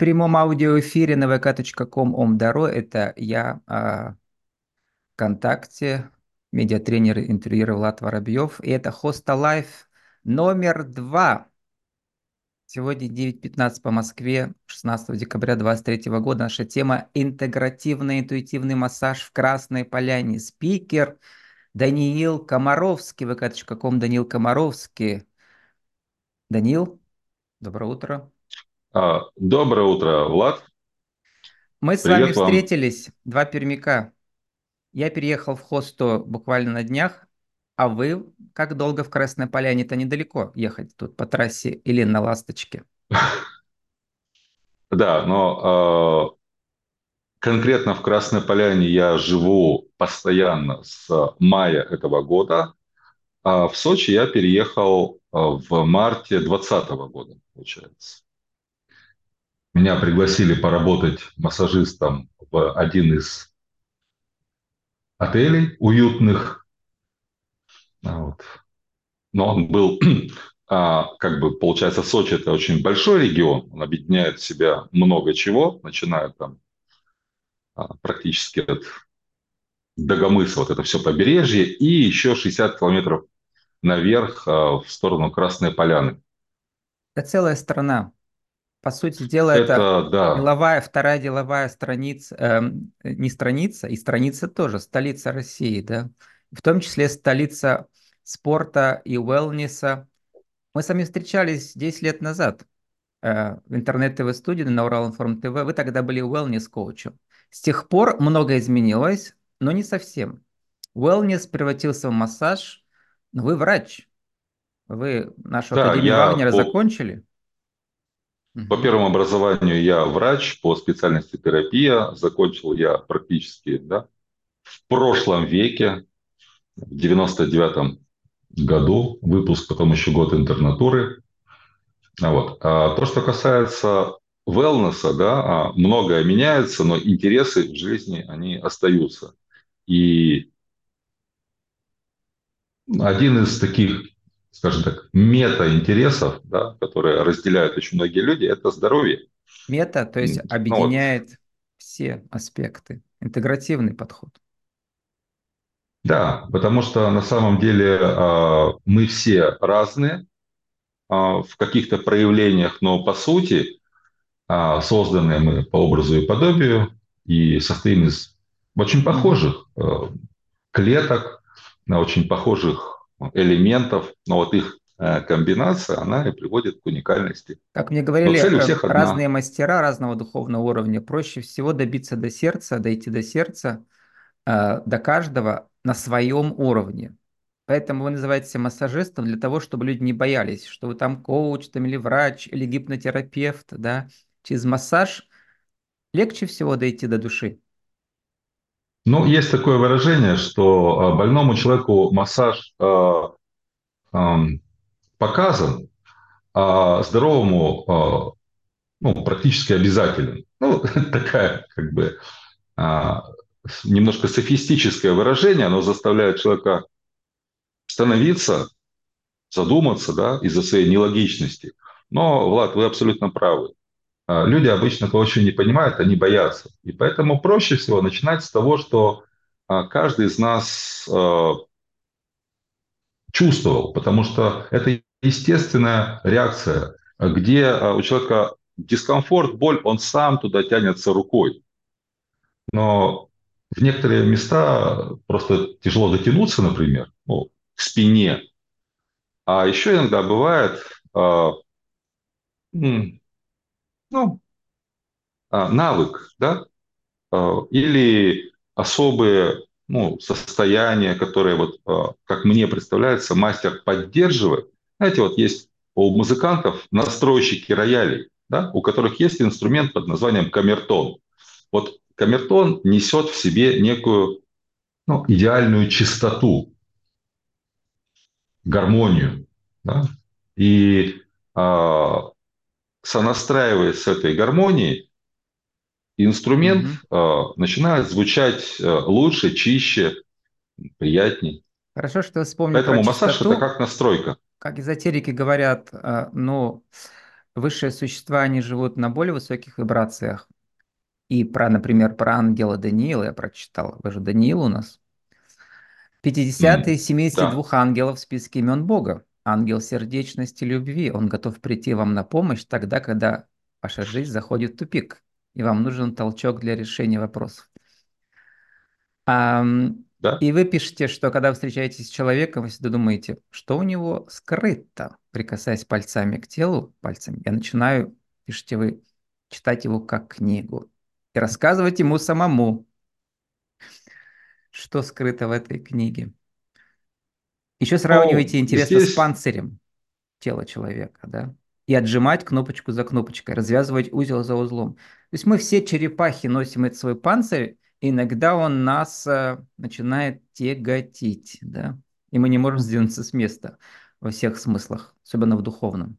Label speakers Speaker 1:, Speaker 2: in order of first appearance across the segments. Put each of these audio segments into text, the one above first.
Speaker 1: прямом аудиоэфире на vk.com омдаро. Это я, а, ВКонтакте, медиатренер интервьюера Влад Воробьев. И это Хоста Live номер два. Сегодня 9.15 по Москве, 16 декабря 2023 года. Наша тема – интегративный интуитивный массаж в Красной Поляне. Спикер Даниил Комаровский, vk.com Даниил Комаровский. Даниил, доброе утро.
Speaker 2: А, доброе утро, Влад.
Speaker 1: Мы с Привет вами вам. встретились, два пермяка. Я переехал в Хосту буквально на днях, а вы как долго в Красной Поляне-то недалеко ехать тут по трассе или на Ласточке?
Speaker 2: Да, но э, конкретно в Красной Поляне я живу постоянно с мая этого года, а в Сочи я переехал э, в марте 2020 года, получается. Меня пригласили поработать массажистом в один из отелей уютных. А вот. Но он был, а, как бы, получается, Сочи – это очень большой регион. Он объединяет в себя много чего, начиная там а, практически от Дагомыса, вот это все побережье, и еще 60 километров наверх в сторону Красной Поляны.
Speaker 1: Это целая страна. По сути дела, это, это да. деловая, вторая деловая страница, э, не страница, и страница тоже, столица России, да, в том числе столица спорта и уэлнеса. Мы с вами встречались 10 лет назад э, в интернет-ТВ-студии на Урал-Информ ТВ. Вы тогда были уэлнес-коучем. С тех пор многое изменилось, но не совсем. Уэлнес превратился в массаж, но вы врач. Вы нашу да, Академию Вагнера по... закончили?
Speaker 2: По первому образованию я врач, по специальности терапия. Закончил я практически да, в прошлом веке, в 99 году, выпуск, потом еще год интернатуры. А вот. А то, что касается wellness, да, а многое меняется, но интересы в жизни, они остаются. И один из таких скажем так, мета-интересов, да, которые разделяют очень многие люди, это здоровье.
Speaker 1: Мета, то есть объединяет ну, вот. все аспекты, интегративный подход.
Speaker 2: Да, потому что на самом деле а, мы все разные а, в каких-то проявлениях, но по сути а, созданные мы по образу и подобию и состоим из очень похожих клеток, на очень похожих элементов, но вот их э, комбинация, она и приводит к уникальности.
Speaker 1: Как мне говорили, всех разные одна. мастера разного духовного уровня, проще всего добиться до сердца, дойти до сердца, э, до каждого на своем уровне. Поэтому вы называетесь массажистом для того, чтобы люди не боялись, что вы там коуч, там, или врач, или гипнотерапевт, да. Через массаж легче всего дойти до души.
Speaker 2: Ну, есть такое выражение, что э, больному человеку массаж э, э, показан, а здоровому э, ну, практически обязателен. Ну, такая как бы э, немножко софистическое выражение, оно заставляет человека становиться, задуматься да, из-за своей нелогичности. Но, Влад, вы абсолютно правы. А, люди обычно очень не понимают, они боятся. И поэтому проще всего начинать с того, что а, каждый из нас а, чувствовал, потому что это естественная реакция, где у человека дискомфорт, боль, он сам туда тянется рукой. Но в некоторые места просто тяжело дотянуться, например, ну, к спине. А еще иногда бывает, ну, а, навык, да, а, или особые ну, состояния, которые, вот, а, как мне представляется, мастер поддерживает. Знаете, вот есть у музыкантов настройщики роялей, да, у которых есть инструмент под названием камертон. Вот камертон несет в себе некую ну, идеальную чистоту, гармонию. Да? И сонастраиваясь с этой гармонией, инструмент mm-hmm. э, начинает звучать э, лучше, чище, приятней.
Speaker 1: Хорошо, что вспомнил
Speaker 2: Поэтому массаж чистоту. это как настройка.
Speaker 1: Как эзотерики говорят, э, ну, высшие существа, они живут на более высоких вибрациях. И про, например, про ангела Даниила я прочитал. Вы же Даниил у нас. 50 из 72 да. ангелов в списке имен Бога. Ангел сердечности, любви. Он готов прийти вам на помощь тогда, когда ваша жизнь заходит в тупик, и вам нужен толчок для решения вопросов. А, да? И вы пишете, что когда вы встречаетесь с человеком, вы всегда думаете, что у него скрыто, прикасаясь пальцами к телу, пальцами. Я начинаю, пишите вы, читать его как книгу и рассказывать ему самому, что скрыто в этой книге. Еще сравнивайте, О, интересно, здесь... с панцирем тела человека, да? И отжимать кнопочку за кнопочкой, развязывать узел за узлом. То есть мы все черепахи носим этот свой панцирь, и иногда он нас э, начинает тяготить, да? И мы не можем сдвинуться с места во всех смыслах, особенно в духовном.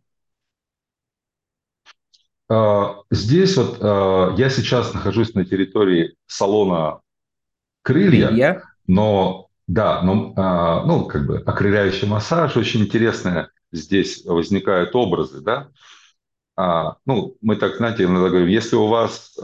Speaker 2: А, здесь вот а, я сейчас нахожусь на территории салона крылья, крылья. но да, но а, ну как бы окрыляющий массаж очень интересные здесь возникают образы, да. Ну мы так знаете иногда говорим, если у вас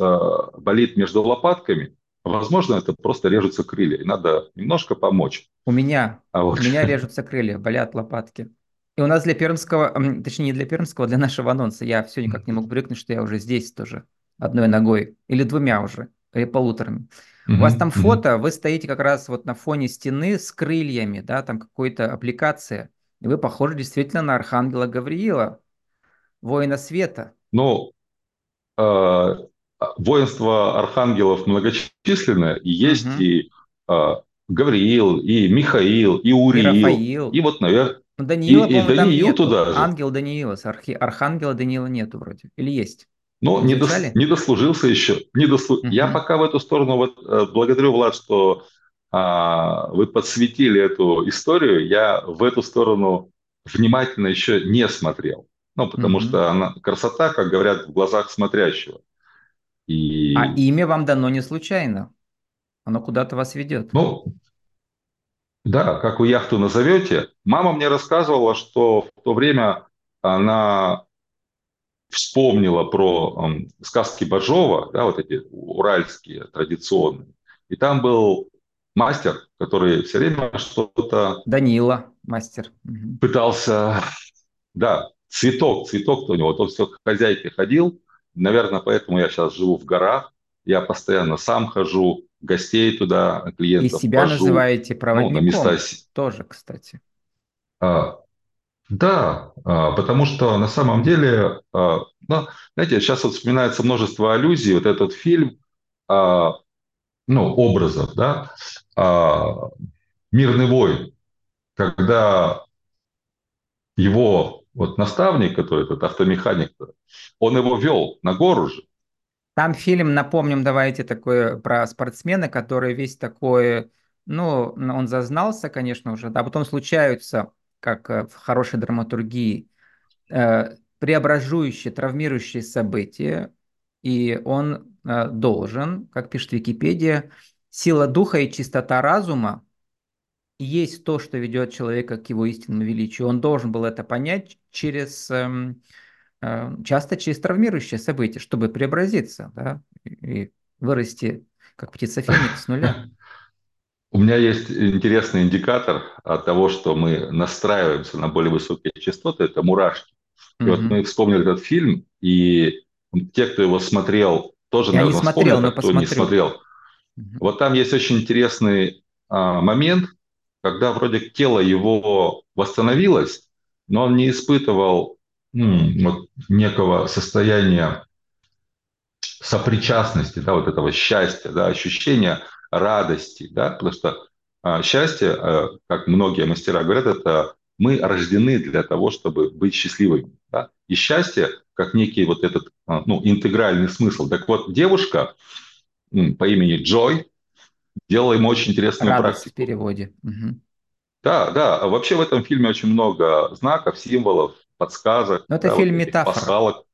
Speaker 2: болит между лопатками, возможно это просто режутся крылья, и надо немножко помочь.
Speaker 1: У меня, а вот. у меня режутся крылья, болят лопатки. И у нас для пермского, точнее не для пермского, а для нашего анонса, я все никак не мог привыкнуть, что я уже здесь тоже, одной ногой, или двумя уже, или полуторами. Mm-hmm. У вас там фото, вы стоите как раз вот на фоне стены с крыльями, да, там какой-то аппликация, и вы похожи действительно на архангела Гавриила, воина света.
Speaker 2: Ну, э, воинство архангелов многочисленное, и есть mm-hmm. и э, Гавриил, и Михаил, и Уриил, и, Рафаил. и вот, наверное,
Speaker 1: ну, Даниила, и, и Даниил нету. туда же. Ангел Даниила, архи... Архангела Даниила нету вроде. Или есть?
Speaker 2: Ну, не, дос... не дослужился еще. Не дослу... угу. Я пока в эту сторону, вот, э, благодарю, Влад, что а, вы подсветили эту историю. Я в эту сторону внимательно еще не смотрел. Ну, потому угу. что она, красота, как говорят, в глазах смотрящего.
Speaker 1: И... А имя вам дано не случайно. Оно куда-то вас ведет.
Speaker 2: Ну, да, как вы яхту назовете. Мама мне рассказывала, что в то время она вспомнила про э, сказки Бажова, да, вот эти уральские, традиционные. И там был мастер, который все время что-то...
Speaker 1: Данила, мастер.
Speaker 2: Пытался... Да, цветок, цветок-то у него. Он все к хозяйке ходил. Наверное, поэтому я сейчас живу в горах. Я постоянно сам хожу, гостей туда, клиентов.
Speaker 1: И себя вожу, называете проводником ну, на места... тоже, кстати.
Speaker 2: А, да, а, потому что на самом деле, а, ну, знаете, сейчас вот вспоминается множество аллюзий, вот этот фильм, а, ну, образов, да, «Мирный вой», когда его вот наставник, который этот автомеханик, он его вел на гору же,
Speaker 1: там фильм, напомним, давайте такой про спортсмена, который весь такой, ну, он зазнался, конечно, уже, да, потом случаются, как э, в хорошей драматургии, э, преображующие, травмирующие события, и он э, должен, как пишет Википедия, сила духа и чистота разума есть то, что ведет человека к его истинному величию. Он должен был это понять через эм, часто через травмирующее событие, чтобы преобразиться да, и вырасти как птица феникс с нуля.
Speaker 2: У меня есть интересный индикатор от того, что мы настраиваемся на более высокие частоты, это мурашки. И mm-hmm. вот мы вспомнили этот фильм, и те, кто его смотрел, тоже,
Speaker 1: Я наверное, не смотрел, вспомнят, а кто посмотрю. не смотрел.
Speaker 2: Mm-hmm. Вот там есть очень интересный а, момент, когда вроде тело его восстановилось, но он не испытывал вот, некого состояния сопричастности, да, вот этого счастья, да, ощущения радости, да, потому что а, счастье, а, как многие мастера говорят, это мы рождены для того, чтобы быть счастливыми, да, и счастье как некий вот этот, а, ну, интегральный смысл. Так вот, девушка по имени Джой делала ему очень интересную Радость практику.
Speaker 1: в переводе. Угу.
Speaker 2: Да, да, вообще в этом фильме очень много знаков, символов, подсказок.
Speaker 1: Но это да, фильм вот метафора.
Speaker 2: Пасхалок.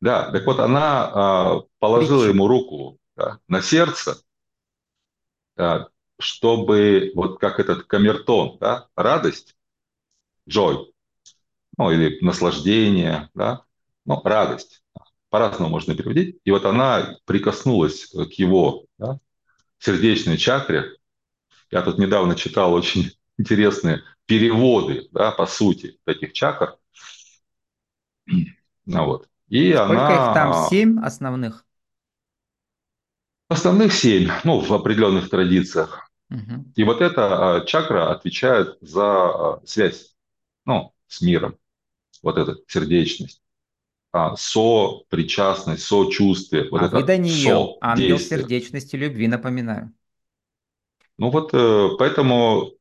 Speaker 2: Да, так вот она а, положила Притча. ему руку да, на сердце, да, чтобы вот как этот камертон, да, радость, joy, ну или наслаждение, да, ну, радость. По-разному можно переводить. И вот она прикоснулась к его да, сердечной чакре. Я тут недавно читал очень интересные переводы, да, по сути, этих чакр.
Speaker 1: Ну, вот. И Сколько она... их там? Семь основных?
Speaker 2: Основных семь, ну, в определенных традициях. Угу. И вот эта а, чакра отвечает за а, связь, ну, с миром. Вот эта сердечность. А, со причастность, сочувствие. Вот
Speaker 1: а
Speaker 2: это
Speaker 1: вы до нее ангел сердечности любви, напоминаю.
Speaker 2: Ну вот э, поэтому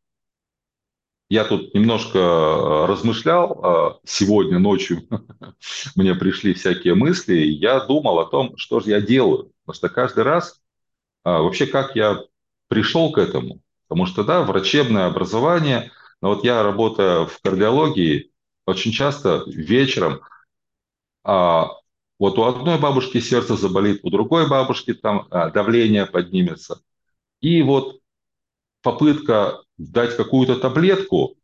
Speaker 2: я тут немножко э, размышлял, а, сегодня ночью мне пришли всякие мысли, и я думал о том, что же я делаю. Потому что каждый раз, а, вообще как я пришел к этому, потому что, да, врачебное образование, но вот я работаю в кардиологии, очень часто вечером, а, вот у одной бабушки сердце заболит, у другой бабушки там давление поднимется. И вот попытка дать какую-то таблетку,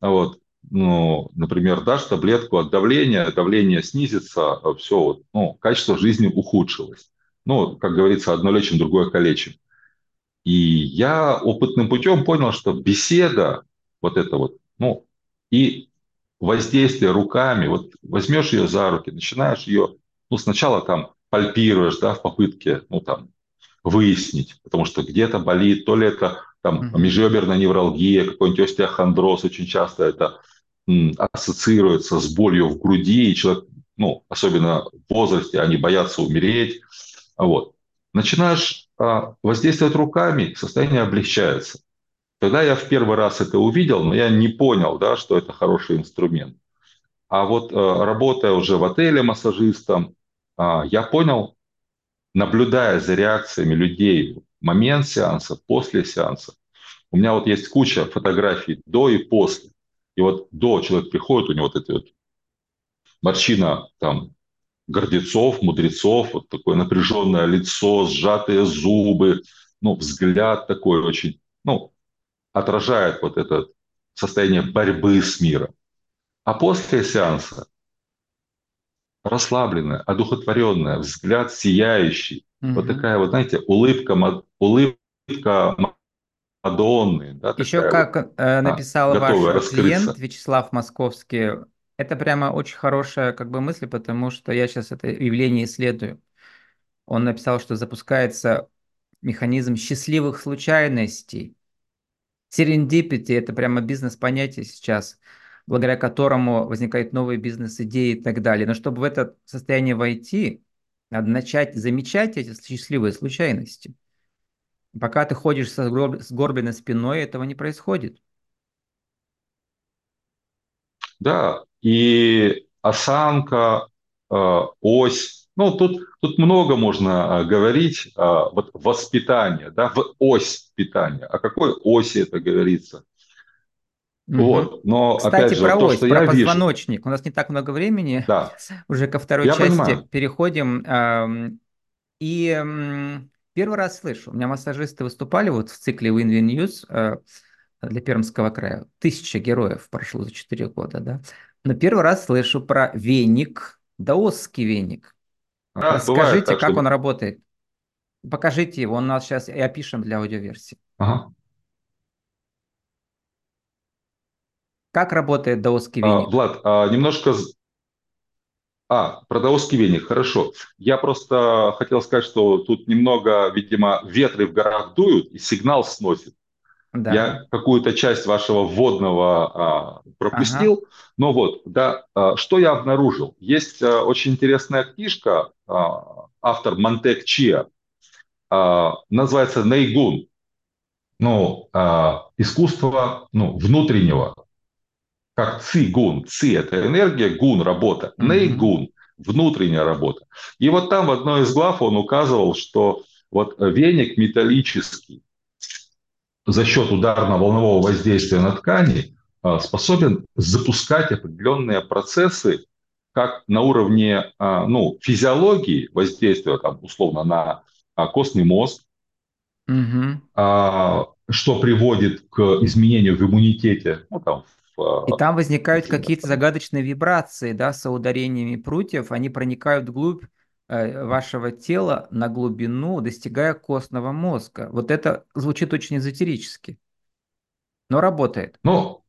Speaker 2: вот, ну, например, дашь таблетку от давления, давление снизится, все, вот, ну, качество жизни ухудшилось. Ну, как говорится, одно лечим, другое калечим. И я опытным путем понял, что беседа, вот это вот, ну, и воздействие руками, вот возьмешь ее за руки, начинаешь ее, ну, сначала там пальпируешь, да, в попытке, ну, там, выяснить, потому что где-то болит, то ли это там межреберная невралгия, какой-нибудь остеохондроз, очень часто это ассоциируется с болью в груди, и человек, ну, особенно в возрасте, они боятся умереть. Вот. Начинаешь а, воздействовать руками, состояние облегчается. Тогда я в первый раз это увидел, но я не понял, да, что это хороший инструмент. А вот а, работая уже в отеле массажистом, а, я понял, наблюдая за реакциями людей момент сеанса, после сеанса. У меня вот есть куча фотографий до и после. И вот до человек приходит, у него вот эта вот морщина там гордецов, мудрецов, вот такое напряженное лицо, сжатые зубы, ну, взгляд такой очень, ну, отражает вот это состояние борьбы с миром. А после сеанса расслабленная, одухотворенная, взгляд сияющий. Угу. Вот такая вот, знаете, улыбка, улыбка Мадонны.
Speaker 1: Да, Еще как вот, э, написал а, ваш раскрыться. клиент Вячеслав Московский, это прямо очень хорошая как бы мысль, потому что я сейчас это явление исследую. Он написал, что запускается механизм счастливых случайностей. Serendipity – это прямо бизнес-понятие сейчас – благодаря которому возникают новые бизнес-идеи и так далее. Но чтобы в это состояние войти, надо начать замечать эти счастливые случайности. Пока ты ходишь с горбленной спиной, этого не происходит.
Speaker 2: Да, и осанка, э, ось, ну тут, тут много можно э, говорить, э, вот воспитание, да, в ось питания. О какой оси это говорится?
Speaker 1: Угу. Вот. Но, Кстати, опять же, про то, ось, что про я позвоночник. Вижу... У нас не так много времени. Да. Уже ко второй я части понимаю. переходим. И первый раз слышу. У меня массажисты выступали вот в цикле Win-Win News э, для Пермского края. Тысяча героев прошло за 4 года, да. Но первый раз слышу про веник, даосский веник. А, Расскажите, бывает, как что... он работает. Покажите его, он у нас сейчас и опишем для аудиоверсии. Ага. Как работает даосский веник?
Speaker 2: А, Влад, а, немножко... А, про даосский веник, хорошо. Я просто хотел сказать, что тут немного, видимо, ветры в горах дуют и сигнал сносит. Да. Я какую-то часть вашего вводного а, пропустил. Ага. Но вот, да, а, что я обнаружил? Есть а, очень интересная книжка, а, автор Монтек Чиа, а, называется «Нейгун». Ну, а, искусство ну, внутреннего как ци-гун. Ци – это энергия, гун – работа. Ней-гун – внутренняя работа. И вот там в одной из глав он указывал, что вот веник металлический за счет ударно-волнового воздействия на ткани а, способен запускать определенные процессы как на уровне а, ну, физиологии воздействия там, условно на а, костный мозг, угу. что приводит к изменению в иммунитете, ну, там,
Speaker 1: И там возникают какие-то загадочные вибрации, да, с ударениями прутьев, они проникают вглубь э, вашего тела на глубину, достигая костного мозга. Вот это звучит очень эзотерически, но работает.
Speaker 2: Ну,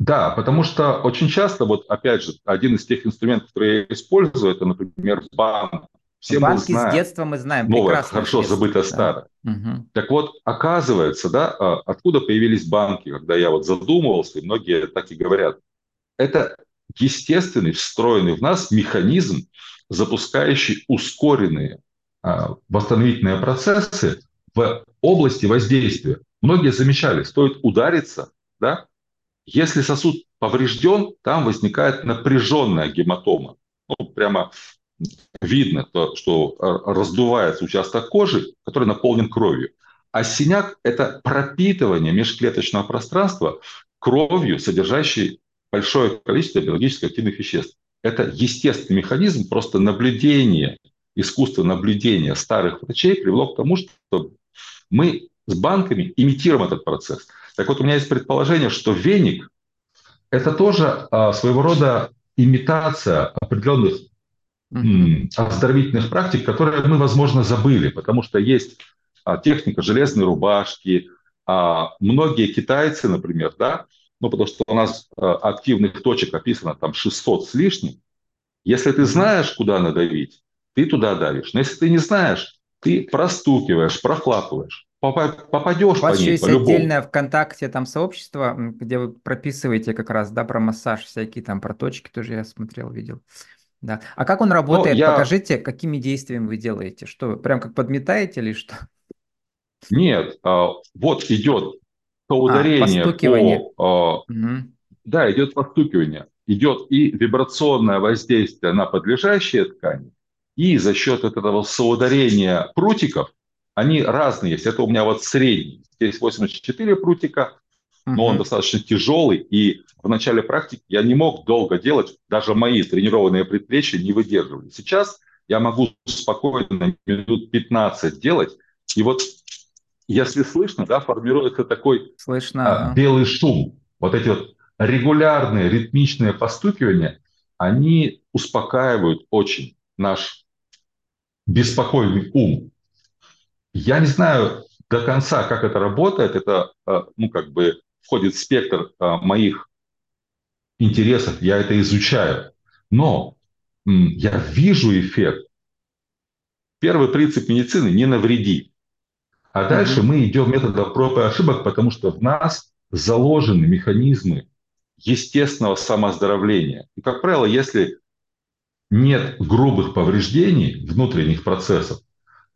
Speaker 2: да, потому что очень часто, вот опять же, один из тех инструментов, которые я использую, это, например, банк.
Speaker 1: Все Банки мы знаем, с детства мы знаем.
Speaker 2: Новое, хорошо средство, забытое да. старое. Угу. Так вот, оказывается, да, а, откуда появились банки, когда я вот задумывался, и многие так и говорят. Это естественный, встроенный в нас механизм, запускающий ускоренные а, восстановительные процессы в области воздействия. Многие замечали, стоит удариться, да, если сосуд поврежден, там возникает напряженная гематома. Ну, прямо видно, то, что э, раздувается участок кожи, который наполнен кровью. А синяк – это пропитывание межклеточного пространства кровью, содержащей большое количество биологически активных веществ. Это естественный механизм, просто наблюдение, искусство наблюдения старых врачей привело к тому, что мы с банками имитируем этот процесс. Так вот, у меня есть предположение, что веник – это тоже а, своего рода имитация определенных оздоровительных практик, которые мы, возможно, забыли, потому что есть а, техника железной рубашки, а многие китайцы, например, да, ну, потому что у нас а, активных точек описано там 600 с лишним, если ты знаешь, куда надавить, ты туда давишь. Но если ты не знаешь, ты простукиваешь, прохлапываешь попадешь
Speaker 1: У вас по ней, есть отдельное ВКонтакте там сообщество, где вы прописываете как раз, да, про массаж всякие там, про точки тоже я смотрел, видел. Да. А как он работает? Ну, я... Покажите, какими действиями вы делаете? Что, прям как подметаете или что?
Speaker 2: Нет, а, вот идет то а, ударение а, по... А, угу. Да, идет постукивание. Идет и вибрационное воздействие на подлежащие ткани, и за счет этого соударения прутиков они разные есть. Это у меня вот средний. Здесь 84 прутика, но он достаточно тяжелый, и в начале практики я не мог долго делать, даже мои тренированные предплечья не выдерживали. Сейчас я могу спокойно минут 15 делать, и вот если слышно, да, формируется такой
Speaker 1: слышно.
Speaker 2: А, белый шум. Вот эти вот регулярные ритмичные постукивания, они успокаивают очень наш беспокойный ум. Я не знаю до конца, как это работает. Это, э, ну, как бы входит в спектр э, моих интересов. Я это изучаю. Но я вижу эффект. Первый принцип медицины – не навреди. А дальше mm-hmm. мы идем методом проб и ошибок, потому что в нас заложены механизмы естественного самооздоровления. И, как правило, если нет грубых повреждений внутренних процессов,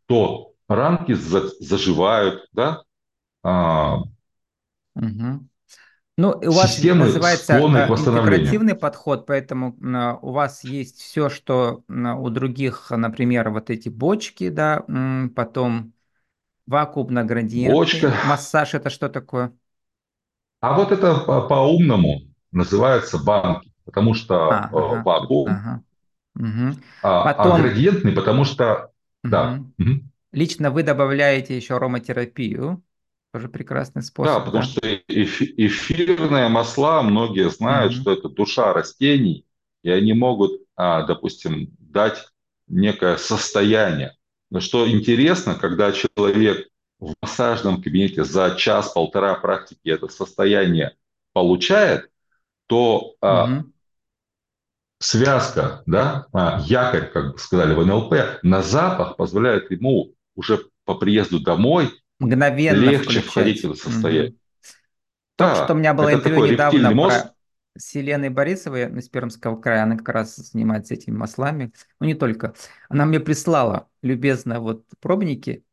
Speaker 2: то ранки заживают, да?
Speaker 1: Угу. Ну, у вас называется интегративный подход, поэтому у вас есть все, что у других, например, вот эти бочки, да, потом вакуумно-градиентный массаж, это что такое?
Speaker 2: А вот это по-умному называется банки, потому что а, ага, вакуум, ага. Угу. А, Потом... а градиентный, потому что... Угу. Да. Угу.
Speaker 1: Лично вы добавляете еще ароматерапию. Тоже прекрасный способ.
Speaker 2: Да, потому да? что эфирные масла, многие знают, mm-hmm. что это душа растений, и они могут, а, допустим, дать некое состояние. Но что интересно, когда человек в массажном кабинете за час-полтора практики это состояние получает, то mm-hmm. связка, да, а, якорь, как сказали в НЛП, на запах позволяет ему уже по приезду домой
Speaker 1: мгновенно
Speaker 2: легче включать. входить в это состояние. Угу.
Speaker 1: Только да, что у меня было интервью недавно мозг. про с Еленой Борисовой из Пермского края, она как раз занимается этими маслами, ну не только. Она мне прислала любезно вот пробники,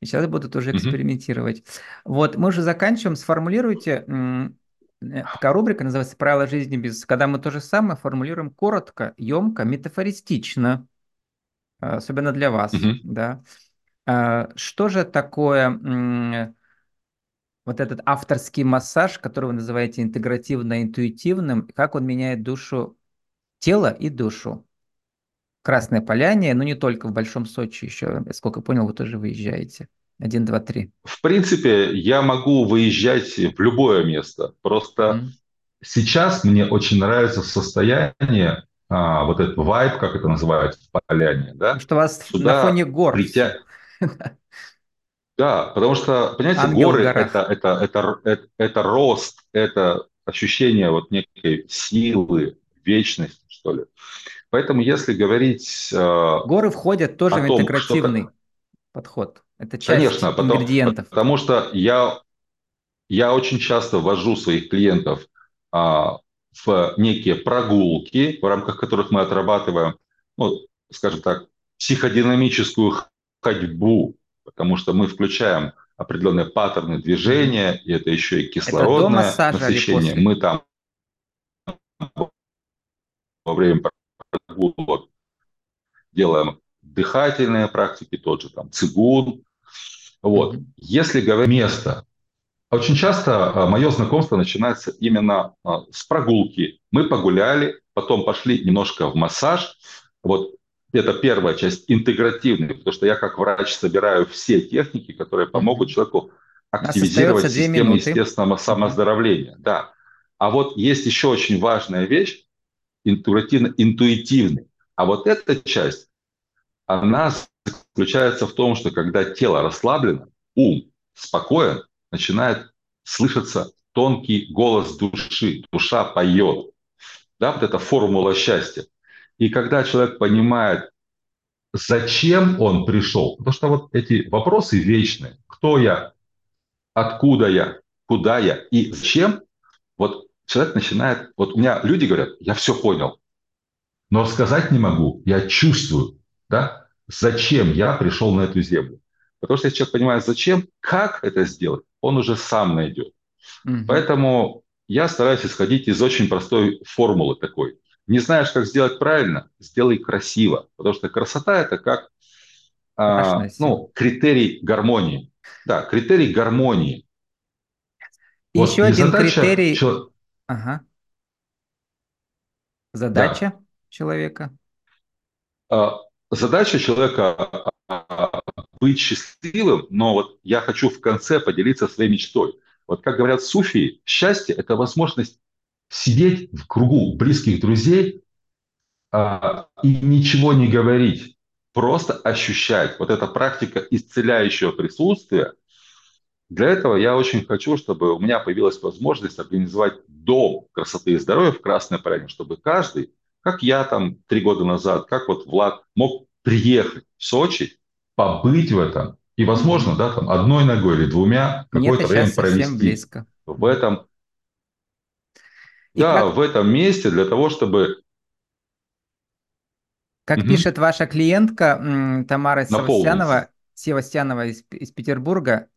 Speaker 1: и сейчас будут уже экспериментировать. Mm-hmm. Вот, мы уже заканчиваем, сформулируйте, э, такая рубрика называется «Правила жизни без...», когда мы то же самое формулируем коротко, емко, метафористично, особенно для вас, mm-hmm. да. А, что же такое вот этот авторский массаж, который вы называете интегративно-интуитивным, как он меняет душу, тело и душу? Красная Поляне, но не только в Большом Сочи еще, сколько понял, вы тоже выезжаете. Один, два, три.
Speaker 2: В принципе, я могу выезжать в любое место. Просто mm. сейчас мне очень нравится состояние, а, вот этот вайб, как это называется, в поляне, да?
Speaker 1: Что у вас Сюда на фоне гор притя...
Speaker 2: Да, потому что, понимаете, Ангел горы это, это, это, это, это рост, это ощущение вот некой силы, вечности, что ли. Поэтому если говорить... Э,
Speaker 1: горы входят тоже в том, интегративный что... подход. Это часть
Speaker 2: Конечно, потому, ингредиентов. Потому что я, я очень часто ввожу своих клиентов а, в некие прогулки, в рамках которых мы отрабатываем, ну, скажем так, психодинамическую ходьбу, потому что мы включаем определенные паттерны движения, и это еще и кислородное насыщение. Мы там во время прогулок делаем дыхательные практики, тот же там цигун. Вот. Если говорить место, очень часто а, мое знакомство начинается именно а, с прогулки. Мы погуляли, потом пошли немножко в массаж. Вот это первая часть, интегративный, потому что я как врач собираю все техники, которые помогут человеку активизировать систему естественного самоздоровления. Да. А вот есть еще очень важная вещь, интуитивно, интуитивный. А вот эта часть, она заключается в том, что когда тело расслаблено, ум спокоен, начинает слышаться тонкий голос души, душа поет. Да, вот эта формула счастья. И когда человек понимает, зачем он пришел, потому что вот эти вопросы вечные, кто я, откуда я, куда я и зачем, вот человек начинает, вот у меня люди говорят, я все понял, но сказать не могу, я чувствую, да, зачем я пришел на эту землю. Потому что если человек понимает, зачем, как это сделать, он уже сам найдет. Угу. Поэтому я стараюсь исходить из очень простой формулы такой. Не знаешь, как сделать правильно, сделай красиво. Потому что красота это как а, ну, критерий гармонии. Да, критерий гармонии.
Speaker 1: Вот, Еще один задача, критерий. Чел... Ага. Задача да. человека.
Speaker 2: А, задача человека а, быть счастливым, но вот я хочу в конце поделиться своей мечтой. Вот как говорят суфии, счастье – это возможность сидеть в кругу близких друзей а, и ничего не говорить, просто ощущать. Вот эта практика исцеляющего присутствия. Для этого я очень хочу, чтобы у меня появилась возможность организовать дом красоты и здоровья в Красной Поляне, чтобы каждый, как я там три года назад, как вот Влад, мог приехать в Сочи побыть в этом и, возможно, да, там одной ногой или двумя какое-то время провести близко. в этом, и да, как... в этом месте для того, чтобы
Speaker 1: как угу. пишет ваша клиентка Тамара Севастьянова, Севастьянова из, из Петербурга,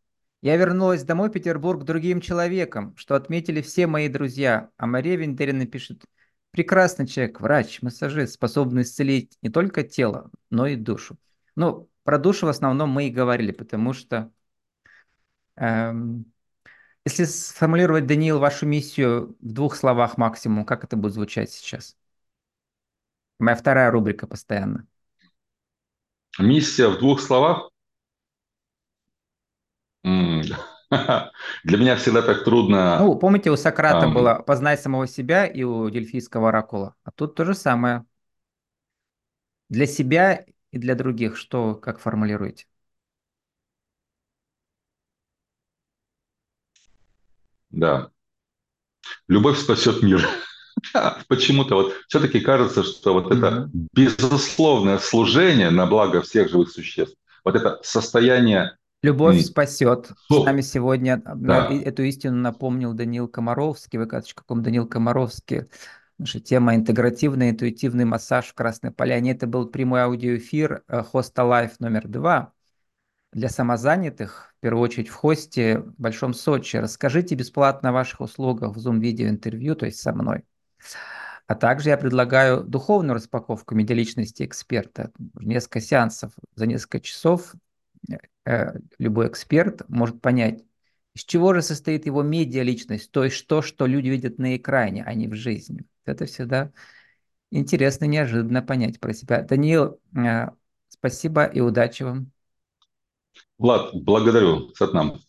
Speaker 1: я вернулась домой в Петербург другим человеком, что отметили все мои друзья. А Мария Вендерина пишет, прекрасный человек, врач, массажист, способный исцелить не только тело, но и душу. Ну, про душу в основном мы и говорили, потому что эм, если сформулировать, Даниил, вашу миссию в двух словах максимум, как это будет звучать сейчас? Моя вторая рубрика постоянно.
Speaker 2: Миссия в двух словах? Для меня всегда так трудно.
Speaker 1: Ну, помните, у Сократа um... было «познай самого себя» и у дельфийского оракула. А тут то же самое. Для себя и для других, что, как формулируете?
Speaker 2: Да. Любовь спасет мир. Почему-то вот все-таки кажется, что вот это безусловное служение на благо всех живых существ, вот это состояние
Speaker 1: Любовь спасет. С нами сегодня да. эту истину напомнил Данил Комаровский, vk.com Данил Комаровский. Наша тема интегративный интуитивный массаж в Красной Поляне. Это был прямой аудиоэфир Хоста э, Live номер два для самозанятых, в первую очередь в хосте в Большом Сочи. Расскажите бесплатно о ваших услугах в Zoom-видео интервью, то есть со мной. А также я предлагаю духовную распаковку медиаличности эксперта. Несколько сеансов за несколько часов э, любой эксперт может понять, из чего же состоит его медиаличность, то есть то, что люди видят на экране, а не в жизни. Это всегда интересно, неожиданно понять про себя. Даниил, э, спасибо и удачи вам.
Speaker 2: Влад, благодарю, Сатнам.